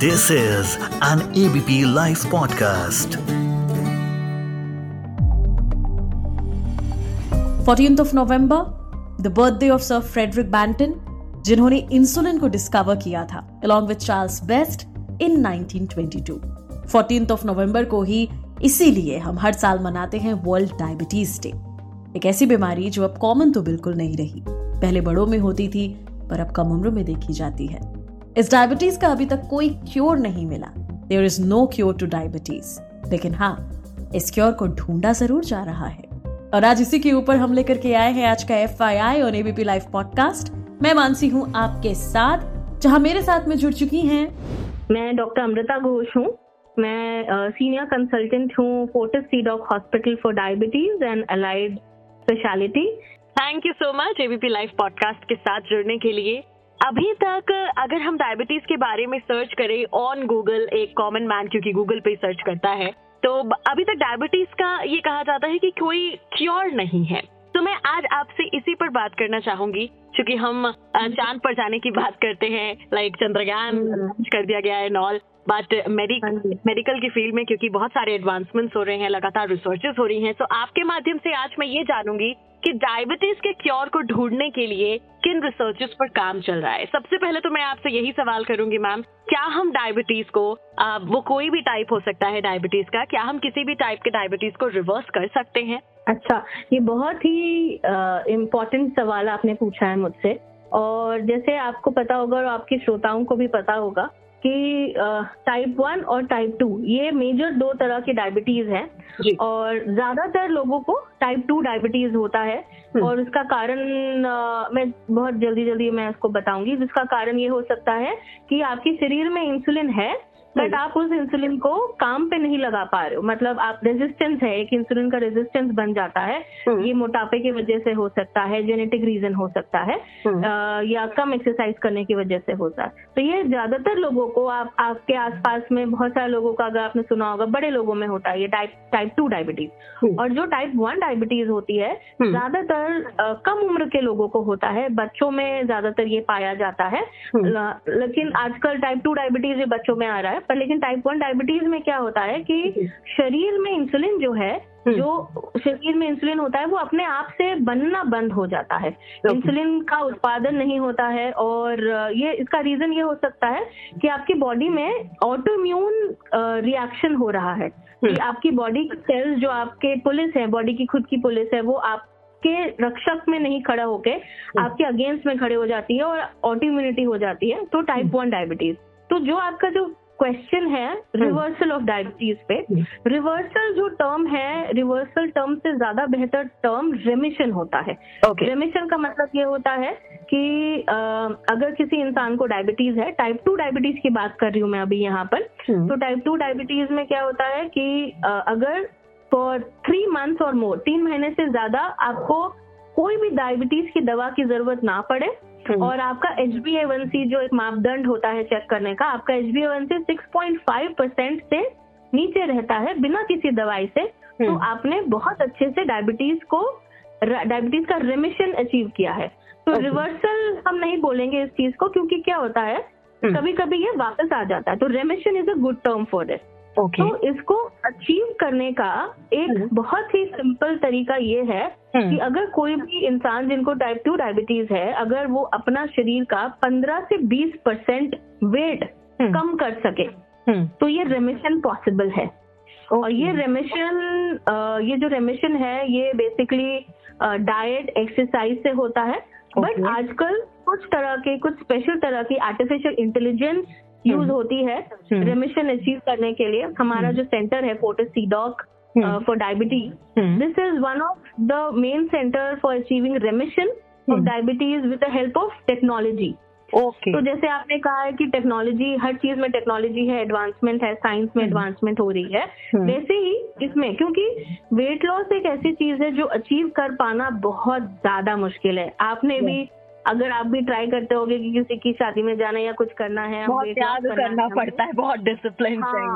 This is an ABP live podcast 14th of November the birthday of sir Frederick Banting जिन्होंने insulin को discover किया था along with Charles Best in 1922 14th of November को ही इसीलिए हम हर साल मनाते हैं वर्ल्ड डायबिटीज़ डे एक ऐसी बीमारी जो अब कॉमन तो बिल्कुल नहीं रही। पहले बड़ों में होती थी, पर अब कम उम्र में देखी जाती है। इस डायबिटीज़ का अभी तक कोई क्योर नहीं मिला। There is no cure to diabetes लेकिन हाँ इस क्योर को ढूंढा ज़रूर जा रहा है। और आज इसी के ऊपर हम लेकर के आए हैं आज का एफ़ आई आई और एबीपी लाइव पॉडकास्ट मैं मानसी हूँ आपके साथ जहाँ मेरे साथ में जुड़ चुकी हैं। मैं डॉक्टर अमृता घोष हूँ। मैं सीनियर कंसल्टेंट हूँ Fortis C DOC hospital for diabetes and allied speciality thank you so much ABP live podcast के साथ जुड़ने के लिए। अभी तक अगर हम डायबिटीज़ के बारे में सर्च करें ऑन गूगल एक कॉमन मैन क्योंकि गूगल पे सर्च करता है तो अभी तक डायबिटीज़ का ये कहा जाता है कि कोई क्योर नहीं है तो मैं आज आपसे इसी पर बात करना चाहूँगी क्योंकि हम चाँद पर जाने की बात करते हैं लाइक चंद्रयान हम्म। कर दिया गया है नॉल बट मेडिकल की फ़ील्ड में क्योंकि बहुत सारे एडवांसमेंट्स हो रहे हैं लगातार रिसर्चेस हो रही हैं तो आपके माध्यम से आज मैं ये जानूँगी कि डायबिटीज़ के क्योर को ढूँढने के लिए किन रिसर्चेस पर काम चल रहा है? सबसे पहले तो मैं आपसे यही सवाल करूँगी मैम क्या हम डायबिटीज़ को आ, वो कोई भी टाइप हो सकता है डायबिटीज़ का क्या हम किसी भी टाइप के डायबिटीज़ को रिवर्स कर सकते हैं? अच्छा ये बहुत ही इम्पोर्टेंट सवाल आपने पूछा है मुझसे। और जैसे आपको पता होगा और आपके श्रोताओं को भी पता होगा कि टाइप वन और टाइप टू ये मेजर दो तरह के डायबिटीज़ हैं। और ज़्यादातर लोगों को टाइप टू डायबिटीज़ होता है। हम्म। और उसका कारण मैं बहुत जल्दी जल्दी मैं इसको बताऊँगी। जिसका कारण ये हो सकता है कि आपके शरीर में इंसुलिन है बट आप उस इंसुलिन को काम पे नहीं लगा पा रहे हो। मतलब आप रेजिस्टेंस है एक इंसुलिन का रेजिस्टेंस बन जाता है। हम्म। ये मोटापे की वजह से हो सकता है जेनेटिक रीजन हो सकता है हम्म। आ, या कम एक्सरसाइज करने की वजह से होता है। तो ये ज़्यादातर लोगों को आप आपके आसपास में बहुत सारे लोगों का अगर आपने सुना होगा बड़े लोगों में होता है ये टाइप टाइप टू डायबिटीज़ और जो टाइप वन डायबिटीज़ होती है हम्म। ज़्यादातर कम उम्र के लोगों को होता है। बच्चों में ज़्यादातर ये पाया जाता है। लेकिन आजकल टाइप टू डायबिटीज़ ये बच्चों में आ रहा है। पर लेकिन टाइप वन डायबिटीज़ में क्या होता है कि शरीर में इंसुलिन जो है हम्म। जो शरीर में इंसुलिन होता है वो अपने आप से बनना बंद हो जाता है इंसुलिन का उत्पादन नहीं होता है और ये इसका रीजन ये हो सकता है कि आपकी बॉडी में ऑटोम्यून रिएक्शन हो रहा है कि हम्म। आपकी बॉडी की सेल्स जो आपके पुलिस है बॉडी की खुद की पुलिस है वो आप के रक्षक में नहीं खड़ा होके हम्म। आपके अगेंस्ट में खड़े हो जाती है और ऑटो इम्यूनिटी हो जाती है तो टाइप वन डायबिटीज़ तो जो आपका जो क्वेश्चन है रिवर्सल ऑफ़ डायबिटीज़ पे रिवर्सल हम्म। जो टर्म है रिवर्सल टर्म से ज़्यादा बेहतर टर्म रेमिशन होता है okay. रेमिशन का मतलब ये होता है कि आ, अगर किसी इंसान को डायबिटीज़ है टाइप टू डायबिटीज़ की बात कर रही हूँ मैं अभी यहाँ पर hmm. तो टाइप टू डायबिटीज़ में क्या होता है कि आ, अगर फॉर थ्री मंथ्स और मोर तीन महीने से ज़्यादा आपको कोई भी डायबिटीज़ की दवा की ज़रूरत ना पड़े। और आपका H B A one C जो एक मापदंड होता है चेक करने का आपका H B A one C six point five percent से नीचे रहता है बिना किसी दवाई से। तो हम्म। आपने बहुत अच्छे से डायबिटीज़ को डायबिटीज़ का रिमिशन अचीव किया है। तो रिवर्सल हम नहीं बोलेंगे इस चीज़ को क्योंकि क्या होता है हम्म। कभी कभी ये वापस आ जाता है। तो remission is a good term for it okay. तो इसको अचीव करने का एक hmm. बहुत ही सिंपल तरीका ये है hmm. कि अगर कोई भी इंसान जिनको टाइप टू डायबिटीज़ है अगर वो अपना शरीर का 15 से 20 परसेंट वेट. कम कर सके hmm. तो ये रेमिशन पॉसिबल है okay. और ये रेमिशन ये जो रेमिशन है ये बेसिकली डाइट एक्सरसाइज से होता है बट okay. आजकल कुछ तरह के कुछ स्पेशल तरह की आर्टिफिशियल इंटेलिजेंस यूज़ हम्म। होती है रेमिशन हम्म। अचीव करने के लिए। हमारा हम्म। जो सेंटर है Fortis C DOC for diabetes this is one of the main centre for achieving remission of diabetes with the help of technology okay तो जैसे आपने कहा है कि टेक्नोलॉजी हर चीज़ में टेक्नोलॉजी है एडवांसमेंट है साइंस में एडवांसमेंट हो रही है। वैसे ही इसमें क्योंकि वेट लॉस एक ऐसी चीज़ है जो अचीव कर पाना बहुत ज़्यादा मुश्किल है। आपने भी अगर आप भी ट्राई करते होगे कि किसी की शादी में जाना या कुछ करना है बहुत त्याग करना पड़ता है बहुत डिसिप्लिन हाँ, चाहिए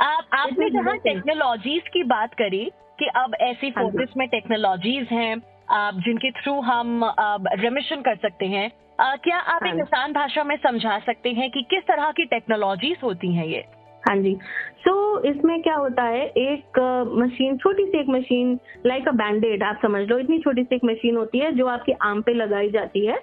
आप आपने जहाँ टेक्नोलॉजीज़ की बात करी कि अब ऐसी फोकस हाँ में टेक्नोलॉजीज़ हैं जिनके थ्रू हम रेमिशन कर सकते हैं। क्या आप एक हाँ। आसान भाषा में समझा सकते हैं कि किस तरह की टेक्नोलॉजीज़ होती हैं ये? हाँ जी। सो so, इसमें क्या होता है एक मशीन छोटी सी एक मशीन लाइक अ बैंडेड आप समझ लो इतनी छोटी सी एक मशीन होती है जो आपके आम पे लगाई जाती है।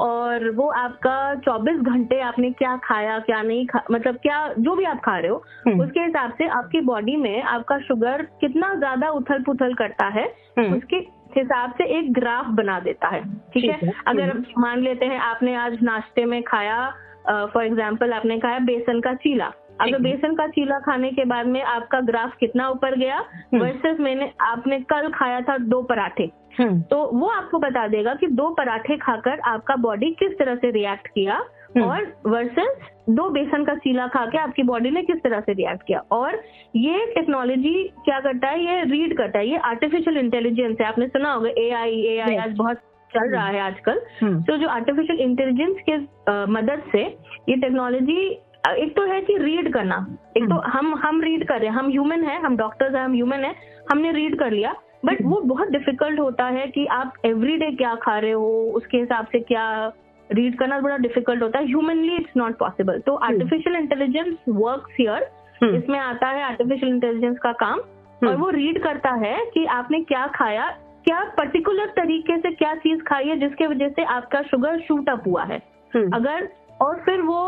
और वो आपका 24 घंटे आपने क्या खाया क्या नहीं खा मतलब क्या जो भी आप खा रहे हो हम्म। उसके हिसाब से आपकी बॉडी में आपका शुगर कितना ज़्यादा उथल पुथल करता है हम्म। उसके हिसाब से एक ग्राफ बना देता है। ठीक है? है। अगर मान लेते हैं आपने आज नाश्ते में खाया फॉर uh, एग्ज़ाम्पल आपने खाया बेसन का चीला। अगर बेसन का चीला खाने के बाद में आपका ग्राफ कितना ऊपर गया हम्म। वर्सेस मैंने आपने कल खाया था दो पराठे। हम्म, तो वो आपको बता देगा कि दो पराठे खाकर आपका बॉडी किस तरह से रिएक्ट किया हम्म। और वर्सेस दो बेसन का चीला खा के आपकी बॉडी ने किस तरह से रिएक्ट किया। और ये टेक्नोलॉजी क्या करता है? ये रीड करता है। ये आर्टिफिशियल इंटेलिजेंस है। आपने सुना होगा ए आई ए आई आज बहुत चल रहा है आजकल। हम्म, तो जो आर्टिफिशियल इंटेलिजेंस के मदद से ये टेक्नोलॉजी एक तो है कि रीड करना। एक तो हम हम रीड कर रहे हैं। हम ह्यूमन है हम डॉक्टर्स हैं हम ह्यूमन है। हमने रीड कर लिया। बट वो बहुत डिफ़िकल्ट होता है कि आप एवरीडे क्या खा रहे हो उसके हिसाब से क्या रीड करना बड़ा डिफ़िकल्ट होता है। ह्यूमनली इट्स नॉट पॉसिबल तो artificial intelligence works here hmm, इसमें आता है आर्टिफिशियल इंटेलिजेंस का काम। और हम्म। वो रीड करता है कि आपने क्या खाया क्या पर्टिकुलर तरीके से क्या चीज़ खाई है जिसके वजह से आपका शुगर शूट अप हुआ है। हम्म, अगर और फिर वो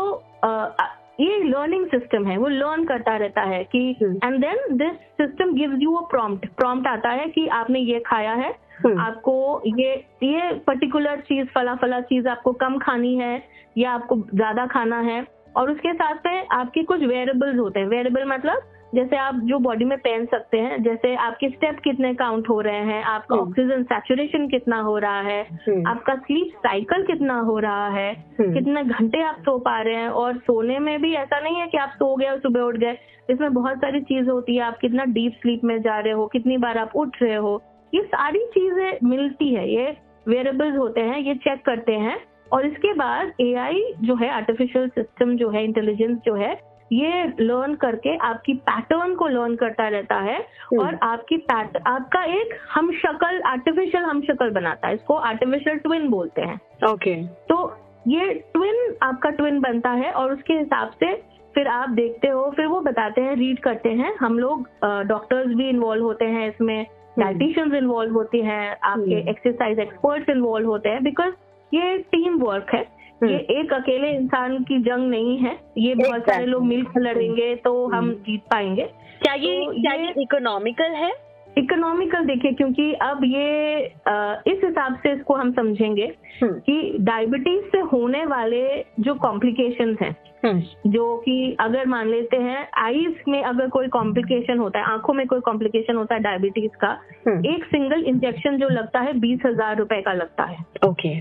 ये लर्निंग सिस्टम है वो लर्न करता रहता है कि हम्म। And then this system gives you a prompt prompt आता है कि आपने ये खाया है hmm. आपको ये ये पर्टिकुलर चीज़ फला फला चीज़ आपको कम खानी है या आपको ज़्यादा खाना है और उसके साथ में आपके कुछ वेरेबल्स होते हैं वेरेबल मतलब जैसे आप जो बॉडी में पहन सकते हैं जैसे आपके स्टेप कितने काउंट हो रहे हैं आपका हम्म। ऑक्सीजन सैचुरेशन कितना हो रहा है हम्म, आपका स्लीप साइकिल कितना हो रहा है हम्म। कितने घंटे आप सो पा रहे हैं और सोने में भी ऐसा नहीं है कि आप सो गए और सुबह उठ गए इसमें बहुत सारी चीज़ होती है आप कितना डीप स्लीप में जा रहे हो कितनी बार आप उठ रहे हो ये सारी चीज़ें मिलती है ये वेरिएबल्स होते हैं ये चेक करते हैं और इसके बाद एआई जो है आर्टिफिशियल सिस्टम जो है इंटेलिजेंस जो है ये लर्न करके आपकी पैटर्न को लर्न करता रहता है और आपकी पैट आपका एक हम शक्ल आर्टिफिशियल हम शक्ल बनाता है इसको आर्टिफिशियल ट्विन बोलते हैं। Okay okay. तो ये ट्विन आपका ट्विन बनता है और उसके हिसाब से फिर आप देखते हो फिर वो बताते हैं रीड करते हैं। हम लोग डॉक्टर्स भी इन्वॉल्व होते हैं इसमें डाइटिशियंस इन्वॉल्व होती हैं आपके हम्म। एक्सरसाइज एक्सपर्ट्स इन्वॉल्व होते हैं बिकॉज़ ये टीम वर्क है। ये एक अकेले इंसान की जंग नहीं है। ये बहुत सारे लोग मिलकर लड़ेंगे तो हम जीत पाएँगे। क्या ये तो क्या ये इकोनॉमिकल है? इकोनॉमिकल देखिए क्योंकि अब ये अ, इस हिसाब से इसको हम समझेंगे हम्म, कि डायबिटीज़ से होने वाले जो कॉम्प्लिकेशन हैं हम्म, जो कि अगर मान लेते हैं आईज में अगर कोई कॉम्प्लिकेशन होता है आँखों में कोई कॉम्प्लिकेशन होता है डायबिटीज़ का हम्म, एक सिंगल इंजेक्शन जो लगता है बीस हज़ार रुपए का लगता है। ओके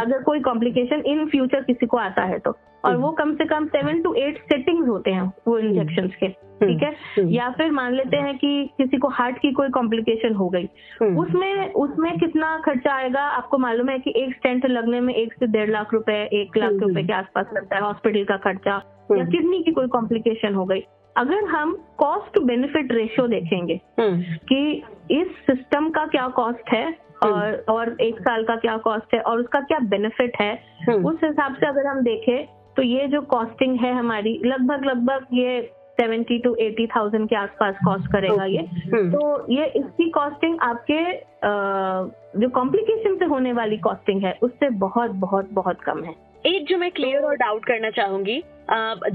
अगर कोई कॉम्प्लिकेशन इन फ्यूचर किसी को आता है तो और वो कम से कम सेवन टू एट सेटिंग्स होते हैं वो इंजेक्शन के। ठीक है? हम्म, या फिर मान लेते हैं कि किसी को हार्ट की कोई कॉम्प्लिकेशन हो गई हम्म, उसमें उसमें कितना खर्चा आएगा? आपको मालूम है कि एक स्टेंट लगने में एक से डेढ़ लाख रुपए एक लाख हम्म। रुपए के आसपास लगता है हॉस्पिटल का खर्चा या हम्म। किडनी की कोई कॉम्प्लिकेशन हो गई। अगर हम कॉस्ट बेनिफिट रेशियो देखेंगे हम्म, कि इस सिस्टम का क्या कॉस्ट है और और एक साल का क्या कॉस्ट है और उसका क्या बेनिफिट है हम्म, उस हिसाब से अगर हम देखें तो ये जो कॉस्टिंग है हमारी लगभग लगभग ये सेवेंटी टू एटी थाउज़ेंड के आसपास कॉस्ट करेगा ये। हम्म, तो ये इसकी कॉस्टिंग आपके जो कॉम्प्लिकेशन से होने वाली कॉस्टिंग है उससे बहुत बहुत बहुत कम है। एक जो मैं क्लियर और डाउट करना चाहूँगी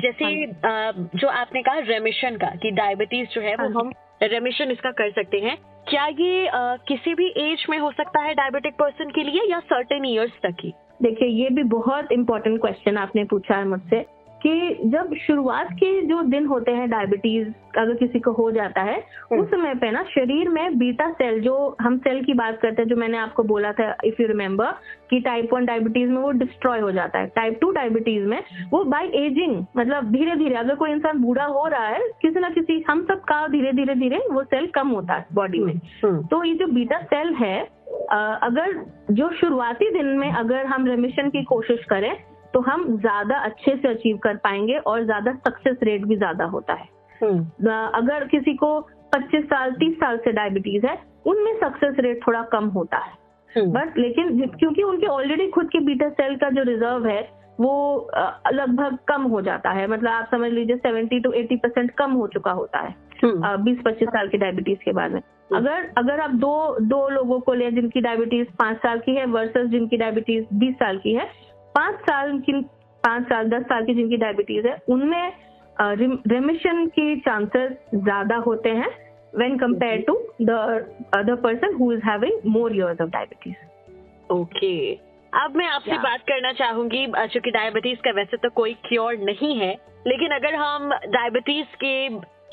जैसे हाँ। जो आपने कहा रेमिशन का कि डायबिटीज़ जो है वो हाँ। हम रेमिशन इसका कर सकते हैं। क्या ये किसी भी एज में हो सकता है डायबिटिक पर्सन के लिए या सर्टेन ईयर्स तक ही? देखिए ये भी बहुत इंपॉर्टेंट क्वेश्चन आपने पूछा है मुझसे। कि जब शुरुआत के जो दिन होते हैं डायबिटीज़ अगर किसी को हो जाता है उस समय पे ना शरीर में बीटा सेल जो हम सेल की बात करते हैं जो मैंने आपको बोला था इफ़ यू रिमेम्बर कि टाइप वन डायबिटीज़ में वो डिस्ट्रॉय हो जाता है। टाइप टू डायबिटीज़ में वो बाय एजिंग मतलब धीरे धीरे अगर कोई इंसान बूढ़ा हो रहा है किसी ना किसी हम सब का धीरे धीरे धीरे वो सेल कम होता है बॉडी में। हम्म, तो ये जो बीटा सेल है अगर जो शुरुआती दिन में अगर हम रेमिशन की कोशिश करें तो हम ज़्यादा अच्छे से अचीव कर पाएँगे और ज़्यादा सक्सेस रेट भी ज़्यादा होता है। हम्म, अगर किसी को 25 साल 30 साल से डायबिटीज़ है उनमें सक्सेस रेट थोड़ा कम होता है। हम्म। बट लेकिन क्योंकि उनके ऑलरेडी खुद के बीटा सेल का जो रिज़र्व है वो लगभग कम हो जाता है। मतलब आप समझ लीजिए सेवेंटी टू एटी परसेंट कम हो चुका होता है हम्म। बीस पच्चीस साल की डायबिटीज़ के बाद में। अगर अगर आप दो दो लोगों को लें जिनकी डायबिटीज़ पाँच साल की है वर्सेस जिनकी डायबिटीज़ बीस साल की है पाँच साल की पाँच साल दस साल की जिनकी डायबिटीज़ है उनमें रेमिशन की चांसेस ज़्यादा होते हैं when compared to the other person who is having more years of diabetes. Okay अब मैं आपसे Yeah. बात करना चाहूँगी चूँकि डायबिटीज़ का वैसे तो कोई क्योर नहीं है लेकिन अगर हम डायबिटीज़ के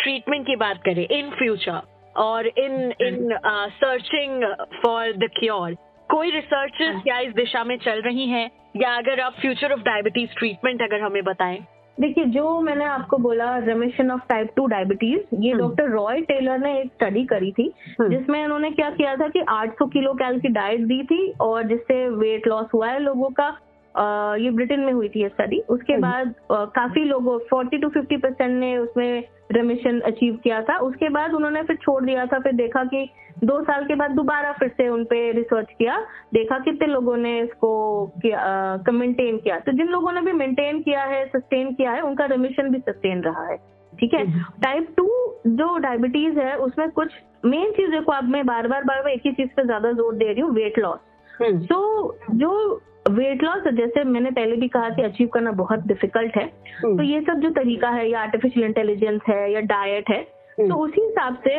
ट्रीटमेंट की बात करें इन फ्यूचर और in in searching for the cure कोई रिसर्चेस क्या इस दिशा में चल रही हैं या अगर आप फ्यूचर ऑफ़ डायबिटीज़ ट्रीटमेंट अगर हमें बताएँ देखिए जो मैंने आपको बोला remission of type two diabetes ये। डॉक्टर रॉय टेलर ने एक स्टडी करी थी हम्म। जिसमें उन्होंने क्या किया था कि 800 किलो कैल की डाइट दी थी और जिससे वेट लॉस हुआ है लोगों का अ, ये ब्रिटेन में हुई थी ये स्टडी उसके हम्म। बाद अ, काफ़ी लोगों 40 टू 50 परसेंट ने उसमें रेमिशन अचीव किया था उसके बाद उन्होंने फिर छोड़ दिया था फिर देखा कि दो साल के बाद दोबारा फिर से उनपे रिसर्च किया देखा कितने लोगों ने इसको मेंटेन किया। तो जिन लोगों ने भी मेंटेन किया है सस्टेन किया है उनका रिमिशन भी सस्टेन रहा है ठीक है? हम्म। टाइप टू जो डायबिटीज़ है उसमें कुछ मेन चीज़ देखो अब मैं बार बार बार बार एक ही चीज़ पे ज़्यादा ज़ोर दे रही हूँ वेट लॉस हम्म, तो जो वेट लॉस जैसे मैंने पहले भी कहा कि अचीव करना बहुत डिफ़िकल्ट है हम्म, तो ये सब जो तरीका है या आर्टिफिशियल इंटेलिजेंस है या डाइट है हम्म। तो उसी हिसाब से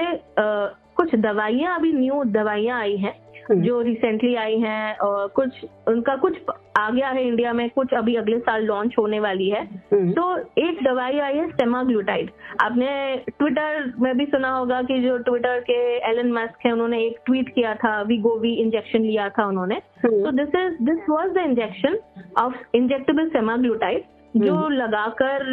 कुछ दवाइयाँ अभी न्यू दवाइयाँ आई हैं हम्म। जो रिसेंटली आई हैं और कुछ उनका कुछ आ गया है इंडिया में कुछ अभी अगले साल लॉन्च होने वाली है। हम्म, तो एक दवाई आई है सेमाग्लूटाइड आपने ट्विटर में भी सुना होगा कि जो ट्विटर के एलन मस्क है उन्होंने एक ट्वीट किया था वीगोवी इंजेक्शन लिया था उन्होंने। हम्म, तो this is this was the injection of injectable semaglutide जो। लगाकर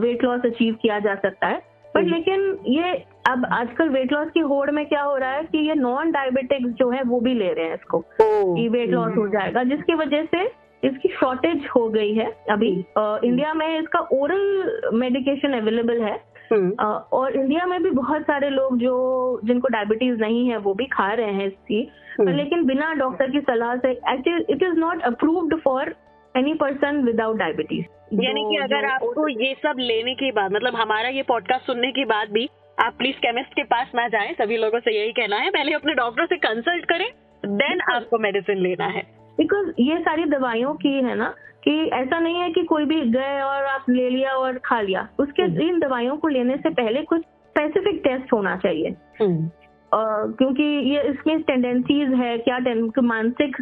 वेट लॉस अचीव किया जा सकता है। But hmm. लेकिन ये अब आजकल वेट लॉस की होड़ में क्या हो रहा है कि ये नॉन डायबिटिक्स जो है वो भी ले रहे हैं इसको कि वेट लॉस हो जाएगा। जिसकी वजह से इसकी शॉर्टेज हो गई है अभी। इंडिया में इसका ओरल मेडिकेशन अवेलेबल है। हम्म, और इंडिया में भी बहुत सारे लोग जो जिनको डायबिटीज़ नहीं है वो भी खा रहे हैं इसकी। पर हम्म। लेकिन बिना डॉक्टर की सलाह से actually it is not approved for any person without diabetes यानी कि अगर आपको ये सब लेने के बाद मतलब हमारा ये पॉडकास्ट सुनने के बाद भी आप प्लीज़ केमिस्ट के पास ना जाएँ। सभी लोगों से यही कहना है पहले अपने डॉक्टर से कंसल्ट करें देन आपको मेडिसिन लेना है। बिकॉज़ ये सारी दवाइयों की है ना कि ऐसा नहीं है कि कोई भी गए और आप ले लिया और खा लिया। उसके हम्म। इन दवाइयों को लेने से पहले कुछ स्पेसिफिक टेस्ट होना चाहिए। अ, क्योंकि ये इसमें टेंडेंसीज है क्या मानसिक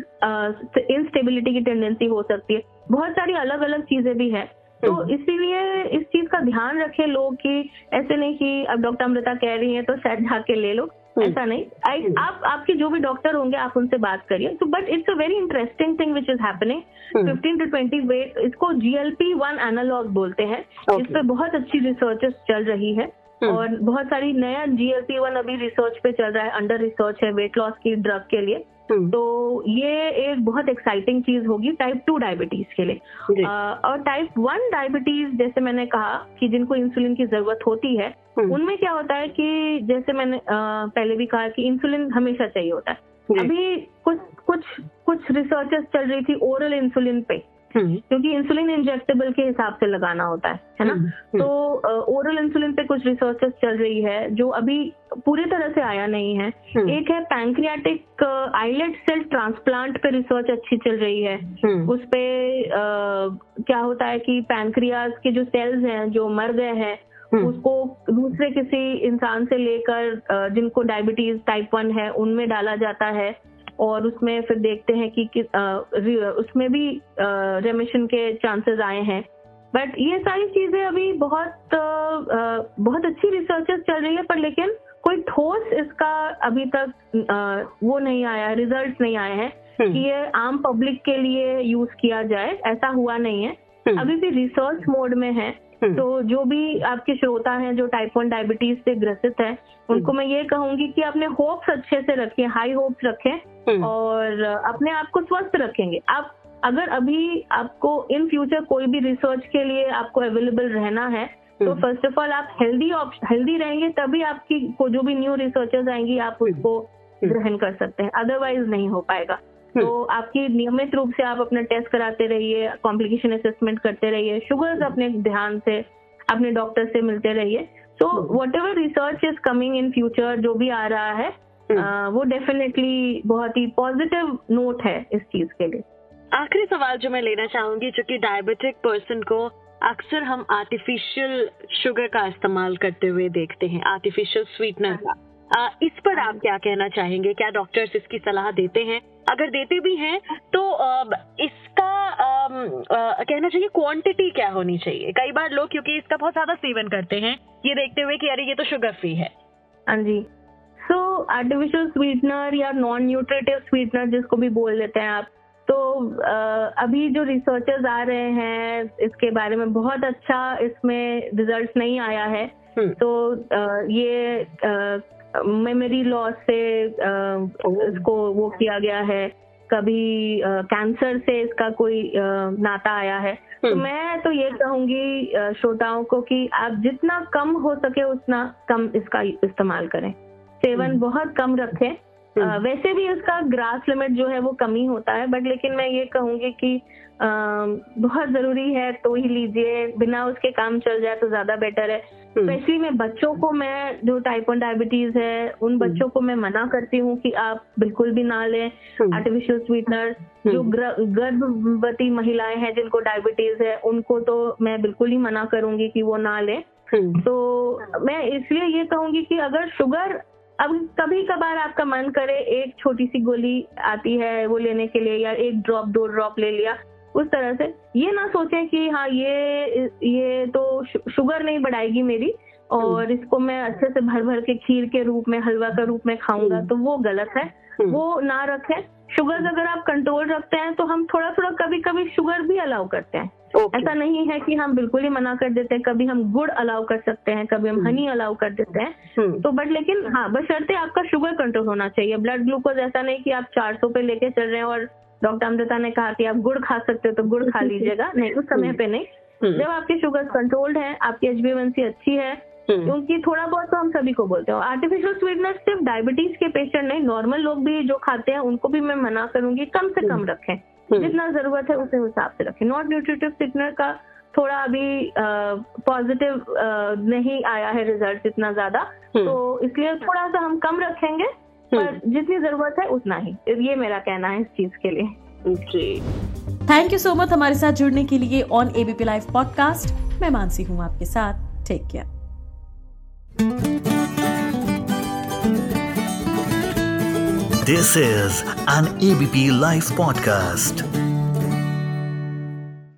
इंस्टेबिलिटी की टेंडेंसी हो सकती है। बहुत सारी अलग अलग चीज़ें भी है तो हम्म। इसीलिए इस चीज़ का ध्यान रखे लोग कि ऐसे नहीं कि अब डॉक्टर अमृता कह रही है तो शायद जाके ले लो हम्म। ऐसा नहीं आई हम्म। आप आपके जो भी डॉक्टर होंगे आप उनसे बात करिए तो but it's a very interesting thing which is happening. Fifteen to twenty weight इसको जीएलपी वन एनालॉग बोलते हैं Okay. इस पर बहुत अच्छी रिसर्चेस चल रही है। और बहुत सारी नया जीएलपी वन अभी रिसर्च पे चल रहा है अंडर रिसर्च है वेट लॉस की ड्रग के लिए तो ये एक बहुत एक्साइटिंग चीज़ होगी टाइप टू डायबिटीज़ के लिए। और टाइप वन डायबिटीज़ जैसे मैंने कहा कि जिनको इंसुलिन की ज़रूरत होती है हम्म, उनमें क्या होता है कि जैसे मैंने पहले भी कहा कि इंसुलिन हमेशा चाहिए होता है। अभी कुछ कुछ कुछ रिसर्चेस चल रही थी ओरल इंसुलिन पे। क्योंकि इंसुलिन इंजेक्टेबल के हिसाब से लगाना होता है है ना? हम्म, तो ओरल इंसुलिन पे कुछ रिसर्चेस चल रही है जो अभी पूरी तरह से आया नहीं है। हम्म, एक है पैंक्रियाटिक आइलेट सेल ट्रांसप्लांट पे रिसर्च अच्छी चल रही है। हम्म, उस पे अ, क्या होता है कि पैंक्रियाज के जो सेल्स हैं जो मर गए हैं हम्म, उसको दूसरे किसी इंसान से लेकर जिनको डायबिटीज़ टाइप वन है उनमें डाला जाता है। और उसमें फिर देखते हैं कि, कि उसमें भी रेमिशन के चांसेस आए हैं। बट ये सारी चीज़ें अभी बहुत बहुत अच्छी रिसर्चेस चल रही है पर लेकिन कोई ठोस इसका अभी तक वो नहीं आया रिज़ल्ट नहीं आए हैं कि हम्म, ये आम पब्लिक के लिए यूज़ किया जाए। ऐसा हुआ नहीं है। हम्म, अभी भी रिसर्च मोड में है। तो जो भी आपके श्रोता हैं जो टाइप वन डायबिटीज़ से ग्रसित हैं उनको मैं ये कहूँगी कि अपने होप्स अच्छे से रखें हाई होप्स रखें हम्म, और अपने आप को स्वस्थ रखेंगे। आप अगर अभी आपको इन फ्यूचर कोई भी रिसर्च के लिए आपको अवेलेबल रहना है तो हम्म, फ़र्स्ट ऑफ़ ऑल आप हेल्दी ऑप्शन हेल्दी रहेंगे तभी आपकी को जो भी न्यू रिसर्चेस आएँगी आप उसको ग्रहण कर सकते हैं अदरवाइज़ नहीं हो पाएगा। हम्म। तो आपकी नियमित रूप से आप अपना टेस्ट कराते रहिए कॉम्प्लिकेशन असेसमेंट करते रहिए शुगर अपने ध्यान से अपने डॉक्टर से मिलते रहिए। So whatever research is coming in future जो भी आ रहा है हम्म। आ, वो डेफिनेटली बहुत ही पॉजिटिव नोट है इस चीज़ के लिए। आखिरी सवाल जो मैं लेना चाहूँगी जो कि डायबिटिक पर्सन को अक्सर हम आर्टिफिशियल शुगर का इस्तेमाल करते हुए देखते हैं आर्टिफिशियल स्वीटनर का। आ, इस पर आप क्या कहना चाहेंगे? क्या डॉक्टर्स इसकी सलाह देते हैं? अगर देते भी हैं तो इसका आ, कहना चाहिए क्वांटिटी क्या होनी चाहिए? कई बार लोग क्योंकि इसका बहुत ज़्यादा सेवन करते हैं ये देखते हुए कि अरे ये तो शुगर फ्री है। हाँ जी। सो आर्टिफिशियल स्वीटनर या नॉन न्यूट्रिटिव स्वीटनर जिसको भी बोल देते हैं आप तो अभी जो रिसर्चर्स आ रहे हैं इसके बारे में बहुत अच्छा इसमें रिज़ल्ट नहीं आया है। हम्म। तो ये मेमोरी लॉस से इसको वो किया गया है कभी कैंसर से इसका कोई नाता आया है तो हम्म। मैं तो ये कहूँगी श्रोताओं को कि आप जितना कम हो सके उतना कम इसका इस्तेमाल करें सेवन हम्म। बहुत कम रखें हम्म। वैसे भी उसका ग्रास लिमिट जो है वो कम होता है बट लेकिन मैं ये कहूँगी कि बहुत ज़रूरी है तो ही लीजिए बिना उसके काम चल जाए तो ज़्यादा बेटर है। स्पेशली मैं बच्चों को मैं जो टाइप वन डायबिटीज़ है उन बच्चों को मैं मना करती हूँ कि आप बिल्कुल भी ना लें। आर्टिफिशियल स्वीटनर जो गर्भवती महिलाएँ हैं जिनको डायबिटीज़ है उनको तो मैं बिल्कुल ही मना करूँगी कि वो ना लें। तो मैं इसलिए ये कहूँगी कि अगर शुगर अब कभी कभार आपका मन करे एक छोटी सी गोली आती है वो लेने के लिए या एक ड्रॉप दो ड्रॉप ले लिया उस तरह से ये ना सोचें कि हाँ ये ये तो शुगर नहीं बढ़ाएगी मेरी और इसको मैं अच्छे से भर भर के खीर के रूप में हलवा के रूप में खाऊँगा हम्म। तो वो गलत है हम्म। वो ना रखें शुगर अगर आप कंट्रोल रखते हैं तो हम थोड़ा थोड़ा कभी कभी शुगर भी अलाउ करते हैं ओके। ऐसा नहीं है कि हम बिल्कुल ही मना कर देते हैं कभी हम गुड़ अलाउ कर सकते हैं कभी हम हम्म। हनी अलाउ कर देते हैं हम्म। तो बट लेकिन हाँ बशर्ते आपका शुगर कंट्रोल होना चाहिए ब्लड ग्लूकोज ऐसा नहीं कि आप 400 पे लेके चल रहे हैं और डॉक्टर अमृता ने कहा कि आप गुड़ खा सकते हो तो गुड़ खा लीजिएगा। नहीं उस समय पे नहीं। हम्म। जब आपकी शुगर कंट्रोल्ड है आपकी एच अच्छी है हम्म। क्योंकि थोड़ा बहुत तो हम सभी को बोलते हो। आर्टिफिशियल स्वीटनर सिर्फ़ डायबिटीज़ के पेशेंट नहीं नॉर्मल लोग भी जो खाते हैं उनको भी मैं मना करूँगी कम से कम रखें। हम्म। जितना ज़रूरत है उस हिसाब से रखें। नॉट न्यूट्रिटिव स्वीटनर का थोड़ा अभी पॉजिटिव नहीं आया है रिज़ल्ट इतना ज़्यादा। हम्म। तो इसलिए थोड़ा सा हम कम रखेंगे। पर जितनी ज़रूरत है उतना ही। ये मेरा कहना है इस चीज़ के लिए। थैंक यू सो मच हमारे साथ जुड़ने के लिए ऑन एबीपी लाइव पॉडकास्ट मैं मानसी हूँ आपके साथ। Take care this is an ABP live podcast.